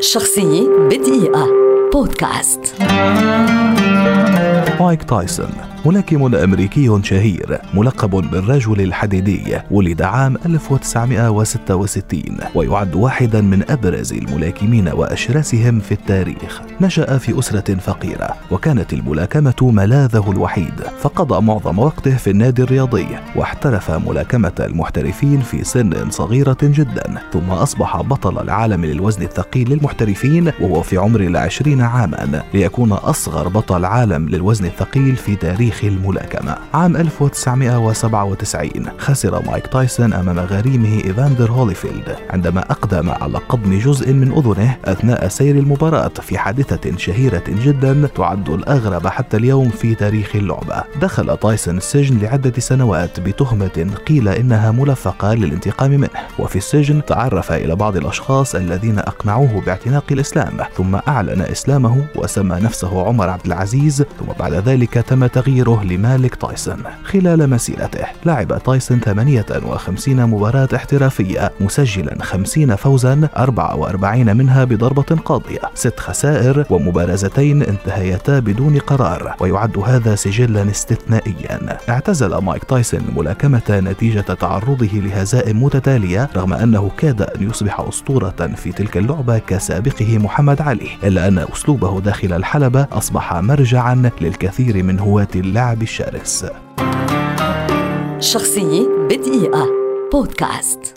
شخصية بدقيقة. بودكاست. مايك تايسون. ملاكم أمريكي شهير ملقب بالرجل الحديدي ولد عام 1966 ويعد واحدا من أبرز الملاكمين وأشرسهم في التاريخ. نشأ في أسرة فقيرة وكانت الملاكمة ملاذه الوحيد فقضى معظم وقته في النادي الرياضي واحترف ملاكمة المحترفين في سن صغيرة جدا ثم أصبح بطل العالم للوزن الثقيل للمحترفين وهو في عمر العشرين عاما ليكون أصغر بطل عالم للوزن الثقيل في تاريخ الملاكمة. عام 1997 خسر مايك تايسون أمام غريمه إيفاندر هوليفيلد عندما أقدم على قضم جزء من أذنه أثناء سير المباراة في حادثة شهيرة جدا تعد الأغرب حتى اليوم في تاريخ اللعبة. دخل تايسون السجن لعدة سنوات بتهمة قيل إنها ملفقة للانتقام منه وفي السجن تعرف إلى بعض الأشخاص الذين أقنعوه باعتناق الإسلام ثم أعلن إسلامه وسمى نفسه عمر عبد العزيز ثم بعد ذلك تم تغييره لمالك تايسون خلال مسيرته. لعب تايسون 58 مباراة احترافية مسجلا 50 فوزا 44 منها بضربة قاضية. ست خسائر ومبارزتين انتهيتا بدون قرار ويعد هذا سجلا استثنائيا. اعتزل مايك تايسون الملاكمة نتيجة تعرضه لهزائم متتالية رغم أنه كاد أن يصبح أسطورة في تلك اللعبة كسابقه محمد علي إلا أن أسلوبه داخل الحلبة أصبح مرجعا للكثير من هواة اللعب الشرس. شخصية بدقيقة. بودكاست.